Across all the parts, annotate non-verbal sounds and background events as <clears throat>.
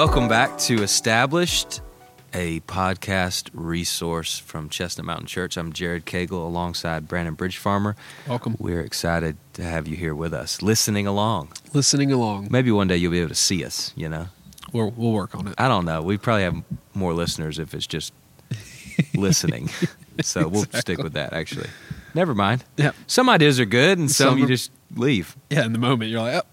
Welcome back to Established, a podcast resource from Chestnut Mountain Church. I'm Jared Cagle alongside Brandon Bridge Farmer. Welcome. We're excited to have you here with us, listening along. Listening along. Maybe one day you'll be able to see us, you know? We'll, we'll work on it. I don't know. We probably have more listeners if it's just listening. <laughs> so we'll stick with that, actually. Never mind. Yeah. Some ideas are good and some, Some you are- just leave. Yeah, in the moment, you're like, oh,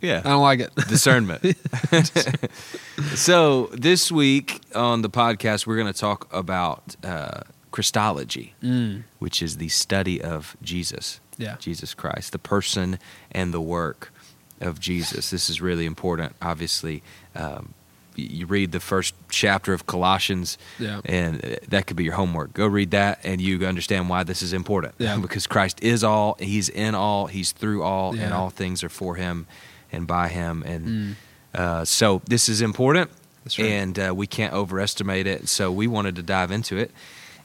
Yeah. I don't like it. <laughs> discernment. <laughs> so this week on the podcast, we're going to talk about uh, Christology, Mm. which is the study of Jesus, Yeah. Jesus Christ, the person and the work of Jesus. This is really important. Obviously, um, you read the first chapter of Colossians, Yeah. and uh, that could be your homework. Go read that, and you understand why this is important. Yeah. <laughs> because Christ is all, He's in all, He's through all, and all things are for Him and by Him. And Mm. uh, so this is important, right. and uh, we can't overestimate it. So we wanted to dive into it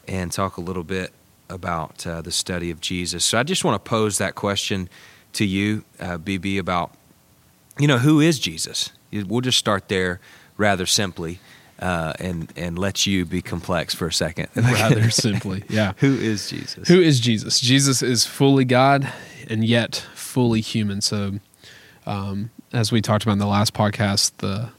and talk a little bit about uh, the study of Jesus. So I just want to pose that question to you, uh, BB, about you know who is Jesus. We'll just start there rather simply, uh, and and let you be complex for a second. <laughs> Rather simply. <laughs> Yeah. who is Jesus? Who is Jesus? Jesus is fully God and yet fully human. So, um, as we talked about in the last podcast, the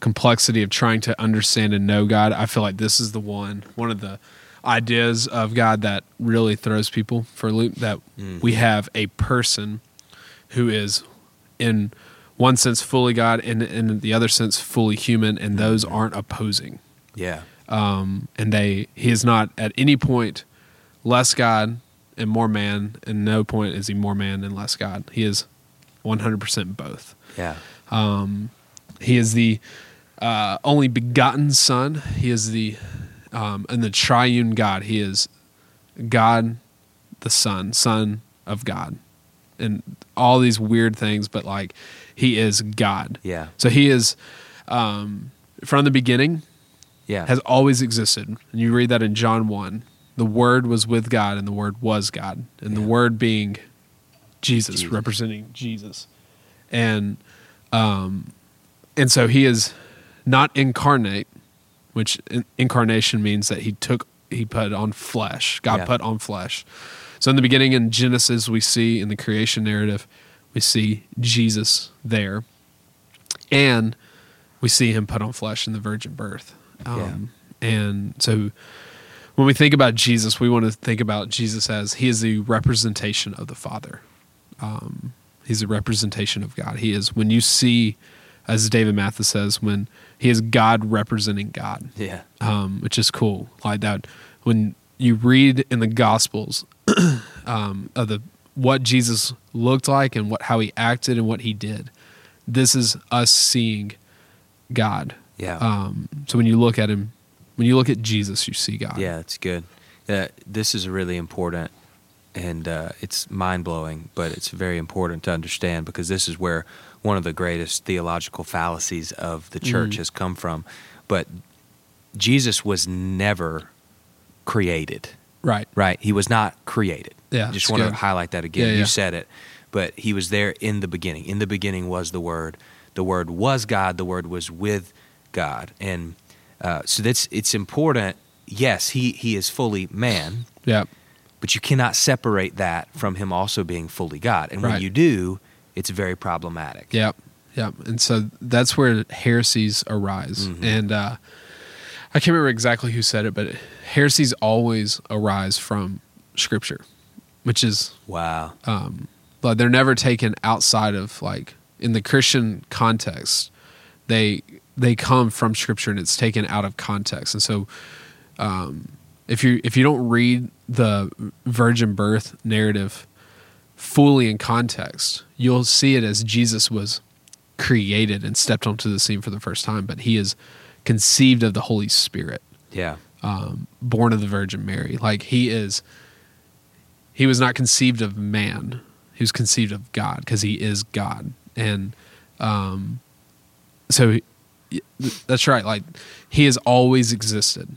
complexity of trying to understand and know God, I feel like this is the one, one of the ideas of God that really throws people for a loop. That Mhm. we have a person who is, in one sense, fully God, and in the other sense, fully human, and those aren't opposing Yeah, um, and they he is not at any point less God and more man, and no point is he more man and less God. He is one hundred percent both. yeah, Um, he is the uh, only begotten Son. He is the um, and the triune God. He is God, the Son, Son of God, and all these weird things. But like, he is God. yeah, So he is um, from the beginning yeah. has always existed. And you read that in John 1. The Word was with God, and the Word was God. And the Word being Jesus, Jesus. representing Jesus. And um, and so he is not incarnate, which in- incarnation means that he took he put on flesh. God Yeah. put on flesh. So in the beginning in Genesis we see in the creation narrative we see Jesus there. And we see him put on flesh in the virgin birth. Um, And so when we think about Jesus, we want to think about Jesus as he is the representation of the Father. Um, he's a representation of God. He is, when you see, as David Mathis says, when he is God representing God, yeah. um, which is cool. Like that, when you read in the Gospels <clears throat> um, of the what Jesus looked like and what how he acted and what he did, this is us seeing God. Yeah. Um, so when you look at him, when you look at Jesus, you see God. Yeah, it's good. Uh, this is really important, and uh, it's mind blowing, but it's very important to understand because this is where one of the greatest theological fallacies of the church Mhm. has come from. But Jesus was never created, Right. right? He was not created. Yeah, Just it's want to highlight that again. Yeah, you yeah. said it, but he was there in the beginning. In the beginning was the Word. The Word was God. The Word was with God, and uh, so that's it's important. Yes, he he is fully man, Yeah. But you cannot separate that from him also being fully God. And when you do, it's very problematic. Yep. Yep. And so that's where heresies arise. Mhm. And uh, I can't remember exactly who said it, but heresies always arise from Scripture, which is Wow. um, like they're never taken outside of like in the Christian context. They they come from Scripture and it's taken out of context. And so, um, if you if you don't read the virgin birth narrative fully in context, you'll see it as Jesus was created and stepped onto the scene for the first time, but he is conceived of the Holy Spirit Yeah. um, born of the Virgin Mary. Like he is, he was not conceived of man. He was conceived of God because he is God, and um, so he- that's right. Like he has always existed,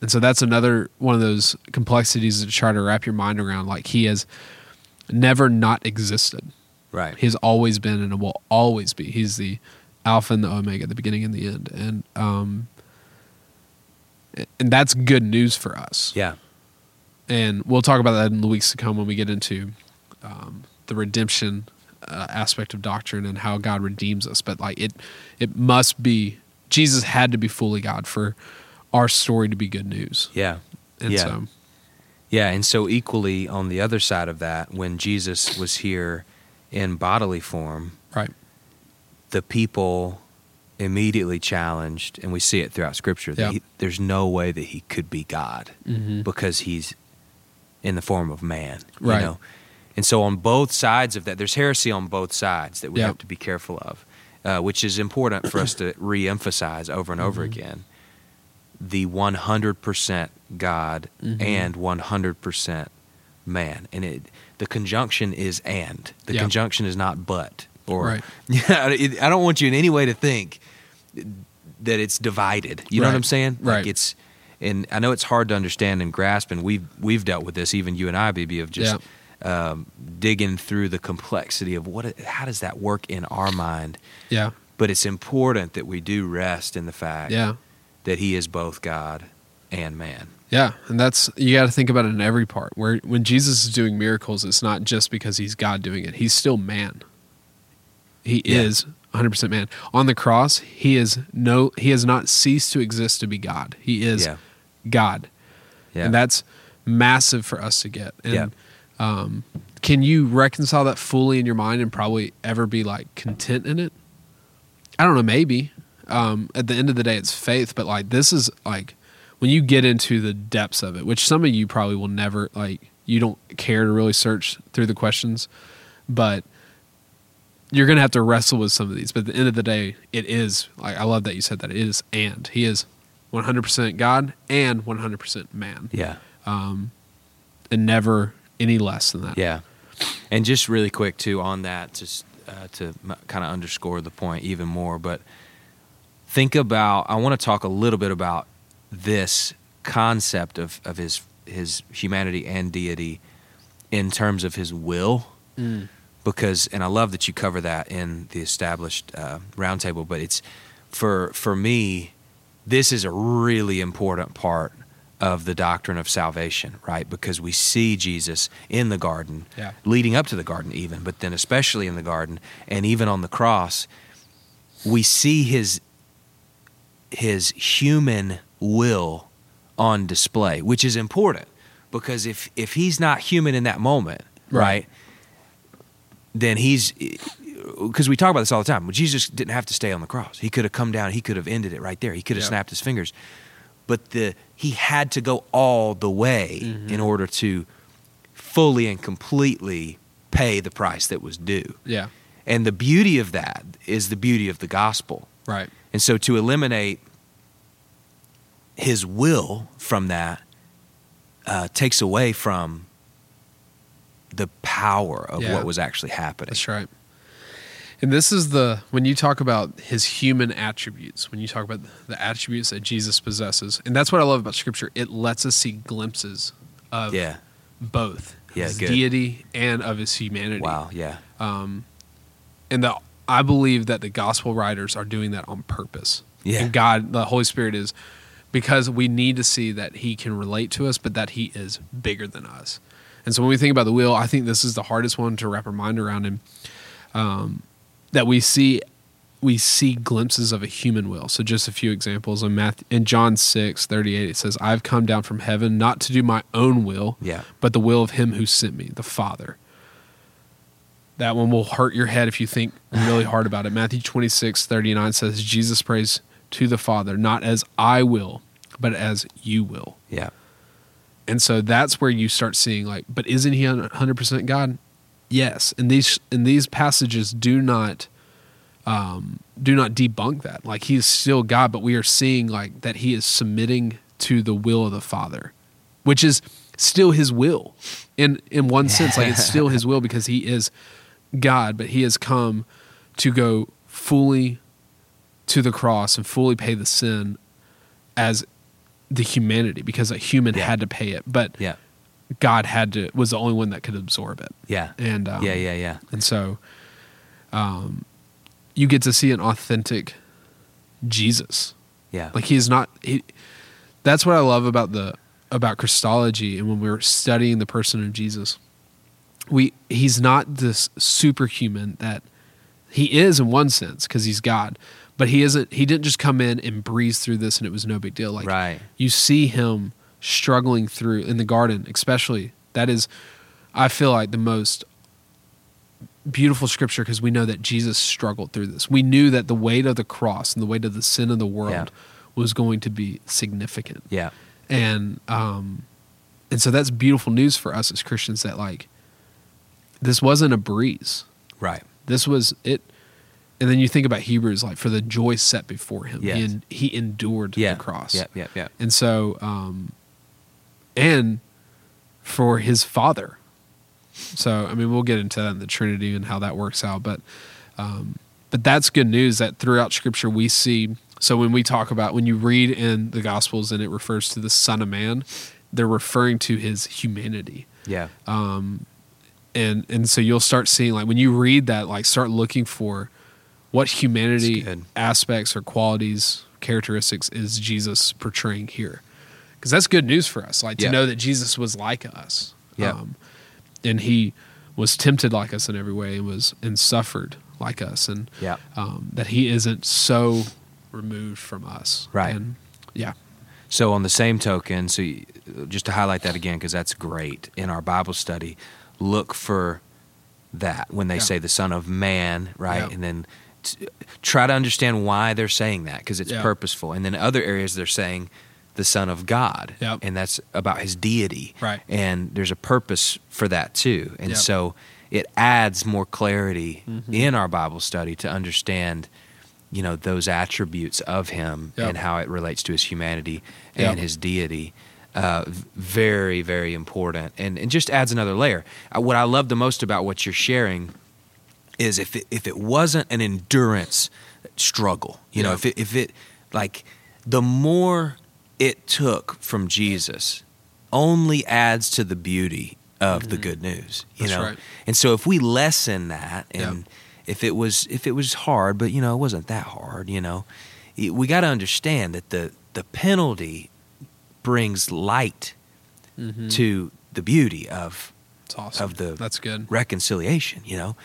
and so that's another one of those complexities to try to wrap your mind around. Like he has never not existed. Right. He has always been and will always be. He's the Alpha and the Omega, the beginning and the end, and um, and that's good news for us. Yeah. And we'll talk about that in the weeks to come when we get into um, the redemption uh, aspect of doctrine and how God redeems us. But like it, it must be Jesus had to be fully God for our story to be good news. Yeah. And yeah. so, Yeah, and so equally on the other side of that, when Jesus was here in bodily form, right, the people immediately challenged, and we see it throughout Scripture, that Yeah. he, there's no way that he could be God Mhm. because he's in the form of man. You Right. know? And so on both sides of that, there's heresy on both sides that we Yeah. have to be careful of, uh, which is important for us to <clears throat> re-emphasize over and over Mhm. again. The 100% God Mhm. and 100% man, and it the conjunction is and. The Yeah. conjunction is not but. Or Right. <laughs> yeah, I don't want you in any way to think that it's divided. You know what I'm saying? Like Right. it's, and I know it's hard to understand and grasp, and we've we've dealt with this, even you and I, BB, of just um, digging through the complexity of what, how does that work in our mind. yeah, But it's important that we do rest in the fact yeah, that He is both God and man. yeah. And that's you got to think about it in every part. Where when Jesus is doing miracles, it's not just because he's God doing it; he's still man. He Yeah. is 100 percent man. On the cross, he is no, he has not ceased to exist to be God. He is yeah, God. yeah, and that's massive for us to get. And Yeah. um, can you reconcile that fully in your mind and probably ever be like content in it? I don't know, maybe. Um, at the end of the day, it's faith, but like this is like when you get into the depths of it, which some of you probably will never like. You don't care to really search through the questions, but you're gonna have to wrestle with some of these. But at the end of the day, it is like I love that you said that it is and he is 100% God and 100% man yeah. um, and never any less than that. Yeah, and just really quick too on that, just uh, to kind of underscore the point even more. But think about. I want to talk a little bit about this concept of of his his humanity and deity in terms of his will, Mm. because and I love that you cover that in the established uh, roundtable. But it's for for me, this is a really important part of the doctrine of salvation, right? Because we see Jesus in the garden, Yeah. leading up to the garden, even, but then especially in the garden, and even on the cross, we see his his human will on display, which is important because if if he's not human in that moment, Right. right, then he's because we talk about this all the time. Well, Jesus didn't have to stay on the cross; he could have come down, he could have ended it right there, he could have Yeah. snapped his fingers, but the he had to go all the way Mhm. in order to fully and completely pay the price that was due. Yeah. And the beauty of that is the beauty of the gospel. Right. And so to eliminate his will from that uh, takes away from the power of Yeah. what was actually happening. That's right. And this is the when you talk about his human attributes, when you talk about the attributes that Jesus possesses, and that's what I love about Scripture. It lets us see glimpses of Yeah. both Yeah, his good. deity and of his humanity. Wow. Yeah. Um, and the I believe that the gospel writers are doing that on purpose. Yeah. And God, the Holy Spirit is because we need to see that He can relate to us, but that He is bigger than us. And so when we think about the will, I think this is the hardest one to wrap our mind around. him. um, that we see we see glimpses of a human will. So just a few examples in Matthew, in John six thirty eight, it says, "I've come down from heaven not to do my own will, Yeah. but the will of him who sent me, the Father. That one will hurt your head if you think really hard about it. Matthew 26, 39 says, Jesus prays to the Father, not as I will, but as you will. Yeah. And so that's where you start seeing like, but isn't he 100% God? Yes. And these and these passages do not um, do not debunk that. Like he is still God, but we are seeing like that he is submitting to the will of the Father, which is still his will in in one sense. Like it's still his <laughs> will because he is God, but he has come to go fully to the cross and fully pay the sin as the humanity because a human Yeah. had to pay it, but Yeah. God had to was the only one that could absorb it. Yeah. And um, yeah. Yeah. Yeah. and so, um, you get to see an authentic Jesus. Yeah. Like he is not. He, that's what I love about the about Christology, and when we're studying the person of Jesus, we he's not this superhuman that he is in one sense because he's God, but he isn't. He didn't just come in and breeze through this, and it was no big deal. Like right. you see him struggling through in the garden, especially. That is, I feel like the most beautiful scripture because we know that Jesus struggled through this. We knew that the weight of the cross and the weight of the sin of the world Yeah. was going to be significant. Yeah. And um and so that's beautiful news for us as Christians that like this wasn't a breeze. Right. This was it and then you think about Hebrews like for the joy set before him. Yes. He, en- he endured Yeah. the cross. Yeah. Yeah. Yeah. And so, um, and for his father. So, I mean, we'll get into that in the Trinity and how that works out, but, um, but that's good news that throughout Scripture we see. So when we talk about when you read in the Gospels and it refers to the Son of Man, they're referring to his humanity Yeah. And and so you'll start seeing like when you read that like start looking for what humanity aspects or qualities characteristics is jesus portraying here because that's good news for us like Yeah. to know that jesus was like us Yeah. um, and he was tempted like us in every way and was and suffered like us and Yeah. um, that he isn't so removed from us Right. and yeah So, on the same token, so you, just to highlight that again, because that's great in our Bible study, look for that when they Yeah. say the Son of Man, right? Yeah. And then t- try to understand why they're saying that, because it's Yeah. purposeful. And then other areas they're saying the Son of God, Yep. and that's about his deity. Right. And there's a purpose for that too. And Yep. so it adds more clarity Mhm. in our Bible study to understand you know those attributes of him Yep. and how it relates to his humanity and his deity uh, very very important. And, and just adds another layer. Uh, what i love the most about what you're sharing is if it, if it wasn't an endurance struggle you know if it, if it like the more it took from jesus only adds to the beauty of the good news you Mm-hmm. That's know? right. and so if we lessen that and if it was if it was hard but you know it wasn't that hard you know we got to understand that the the penalty brings light Mhm. to the beauty of awesome of the that's good reconciliation you know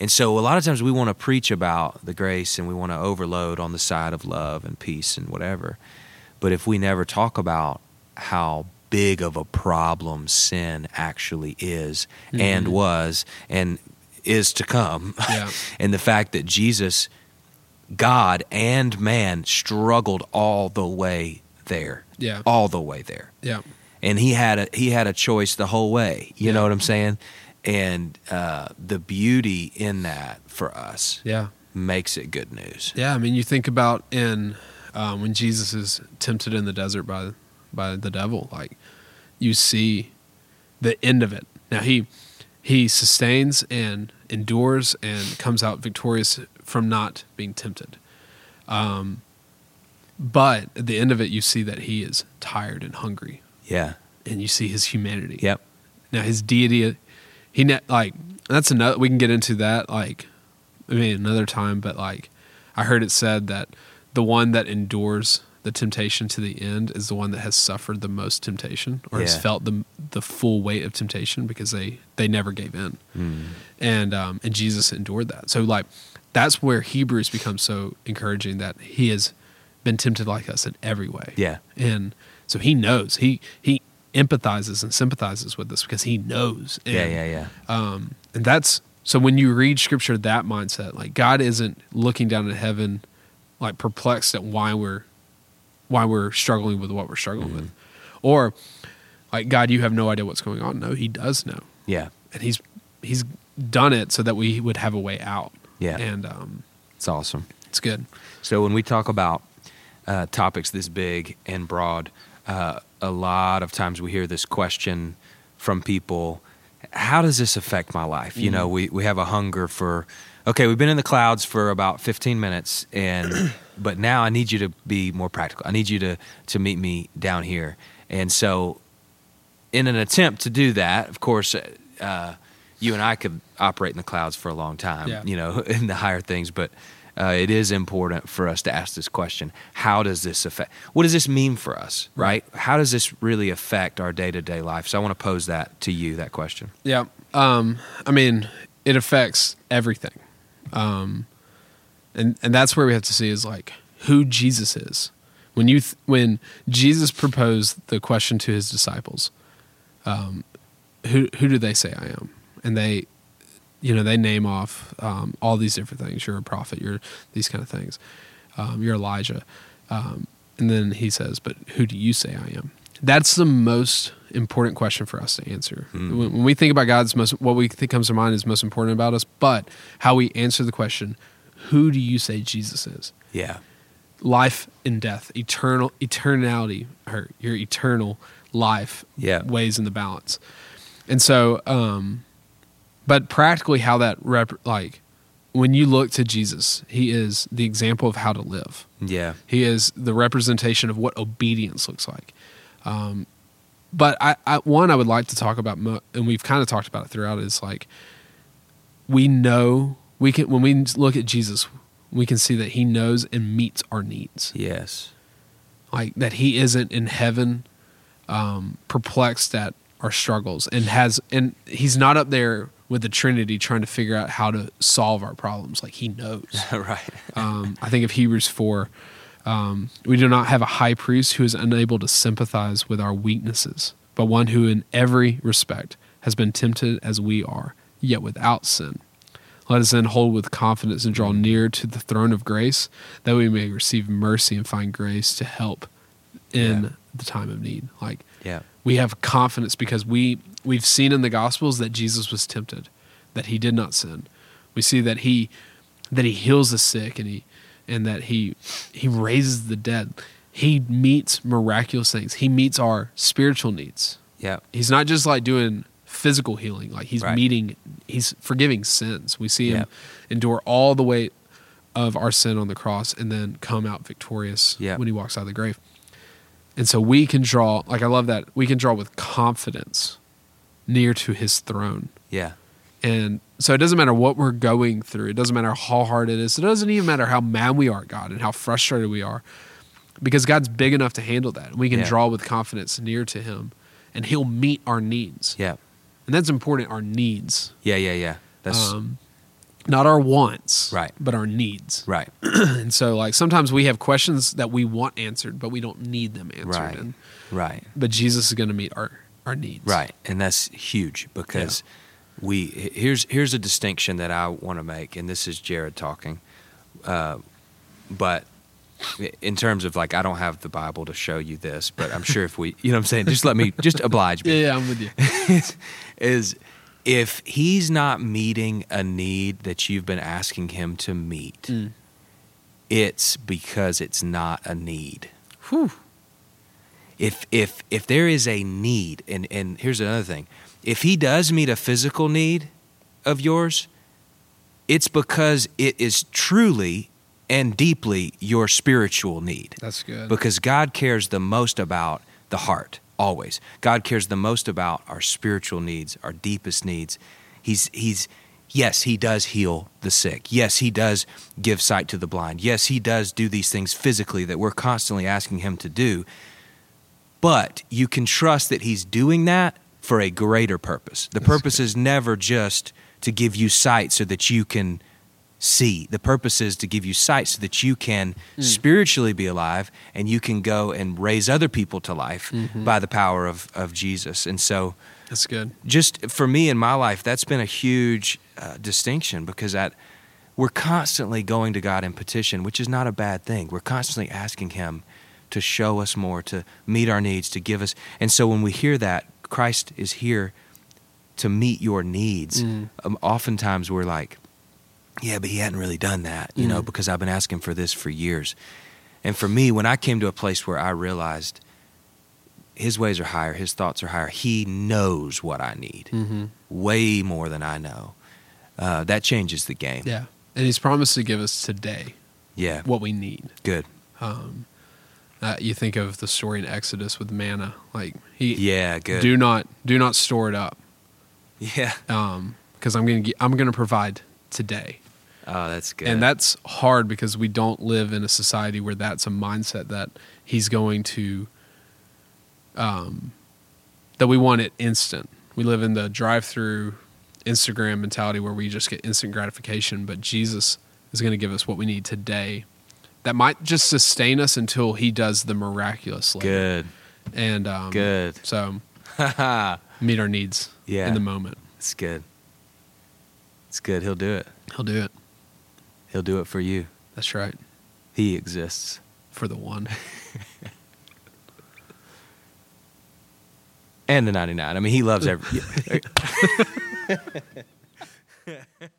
and so a lot of times we want to preach about the grace and we want to overload on the side of love and peace and whatever but if we never talk about how big of a problem sin actually is and Mhm. was and is to come Yeah. <laughs> and the fact that Jesus God and man struggled all the way there yeah all the way there yeah and he had a he had a choice the whole way. You Yeah. know what I'm saying? And uh, the beauty in that for us yeah makes it good news. Yeah, I mean, you think about in um, when Jesus is tempted in the desert by by the devil, like you see the end of it. Now he he sustains and endures and comes out victorious from not being tempted. Um, but at the end of it, you see that he is tired and hungry, Yeah. and you see his humanity. Yep. Now his deity, he ne- like that's another. We can get into that like, I mean another time. But like, I heard it said that the one that endures the temptation to the end is the one that has suffered the most temptation or has felt the the full weight of temptation because they they never gave in, Mm. and um and Jesus endured that. So like, that's where Hebrews becomes so encouraging that he has been tempted like us in every way Yeah. and so he knows he he empathizes and sympathizes with us because he knows and, Yeah. Yeah. Yeah. um and that's so when you read scripture that mindset like god isn't looking down at heaven like perplexed at why we're why we're struggling with what we're struggling with or like god you have no idea what's going on no he does know Yeah. and he's he's done it so that we would have a way out Yeah. and um It's awesome. it's good So when we talk about uh, topics this big and broad, uh, a lot of times we hear this question from people: How does this affect my life? You know, we we have a hunger for. Okay, we've been in the clouds for about 15 minutes, and <clears throat> but now I need you to be more practical. I need you to to meet me down here, and so in an attempt to do that, of course, uh, you and I could operate in the clouds for a long time, Yeah. you know, <laughs> in the higher things. But uh, it is important for us to ask this question: How does this affect? What does this mean for us? Right? How does this really affect our day to day life? So I want to pose that to you. That question. Yeah. Um, I mean, it affects everything. Um, and and that's where we have to see is like who Jesus is. When you th- when Jesus proposed the question to his disciples, um, who who do they say I am? And they, you know, they name off um, all these different things. You're a prophet. You're these kind of things. Um, you're Elijah. Um, and then he says, "But who do you say I am?" That's the most important question for us to answer. Mm. When, when we think about God's most, what we think comes to mind is most important about us. But how we answer the question, "Who do you say Jesus is?" Yeah. life and death, eternal eternality, or your eternal life Yeah. weighs in the balance. And so, um, but practically, how that rep like when you look to Jesus, He is the example of how to live. Yeah. He is the representation of what obedience looks like. Um, but I, I, one, I would like to talk about, and we've kind of talked about it throughout. Is like we know we can when we look at Jesus, we can see that He knows and meets our needs. Yes. Like that He isn't in heaven, um, perplexed at our struggles, and has and He's not up there with the Trinity trying to figure out how to solve our problems. Like He knows. <laughs> right. Um, I think of Hebrews 4. Um, we do not have a high priest who is unable to sympathize with our weaknesses, but one who, in every respect, has been tempted as we are, yet without sin. Let us then hold with confidence and draw near to the throne of grace, that we may receive mercy and find grace to help in Yeah. The time of need. Like Yeah. we have confidence because we we've seen in the gospels that Jesus was tempted, that he did not sin. We see that he that he heals the sick and he and that he he raises the dead. He meets miraculous things. He meets our spiritual needs. Yeah. He's not just like doing physical healing, like he's Right. meeting he's forgiving sins. We see him Yeah. endure all the weight of our sin on the cross and then come out victorious Yeah. when he walks out of the grave. And so we can draw, like I love that, we can draw with confidence near to his throne. Yeah. And so it doesn't matter what we're going through. It doesn't matter how hard it is. It doesn't even matter how mad we are at God and how frustrated we are because God's big enough to handle that. We can Yeah. draw with confidence near to him and he'll meet our needs. Yeah. And that's important, our needs. Yeah. Yeah. Yeah. That's Um, not our wants, Right. but our needs. right. <clears throat> And so like sometimes we have questions that we want answered, but we don't need them answered. Right. And, Right. but Jesus is going to meet our, our needs. Right, and that's huge because we here's here's a distinction that I want to make, and this is Jared talking, uh, but in terms of like I don't have the Bible to show you this, but I'm sure if we, you know, what I'm saying, just let me just oblige <laughs> Yeah, me. yeah, I'm with you. <laughs> is, is if he's not meeting a need that you've been asking him to meet, Mm. it's because it's not a need Whew. if if if there is a need and and here's another thing if he does meet a physical need of yours it's because it is truly and deeply your spiritual need That's good. because God cares the most about the heart always. God cares the most about our spiritual needs our deepest needs. He's he's yes he does heal the sick. Yes he does give sight to the blind. Yes he does do these things physically that we're constantly asking him to do. But you can trust that he's doing that for a greater purpose. The That's purpose is never just to give you sight so that you can see. The purpose is to give you sight so that you can Mm. spiritually be alive and you can go and raise other people to life Mhm. by the power of, of Jesus. And so, That's good. just for me in my life, that's been a huge uh, distinction because we're constantly going to God in petition, which is not a bad thing. We're constantly asking Him to show us more, to meet our needs, to give us. And so when we hear that Christ is here to meet your needs, Mm. um, oftentimes we're like, yeah, but He hadn't really done that, you know, Mm. because I've been asking for this for years. And for me, when I came to a place where I realized His ways are higher, His thoughts are higher, He knows what I need Mm-hmm. way more than I know. Uh, that changes the game. Yeah. And he's promised to give us today Yeah. what we need. Good. Um, uh, you think of the story in Exodus with manna. Like he Yeah. Good. do not do not store it up Yeah. Um, because I'm gonna I'm gonna provide today. Oh, that's good. And that's hard because we don't live in a society where that's a mindset that he's going to um that we want it instant. We live in the drive-through Instagram mentality where we just get instant gratification, but Jesus is going to give us what we need today. That might just sustain us until he does the miraculous later. good. And um Good. so <laughs> meet our needs Yeah. in the moment. it's good. It's good. He'll do it. He'll do it. He'll do it for you. That's right. He exists. For the one. <laughs> And the 99. I mean, he loves uh, every. <laughs> <laughs>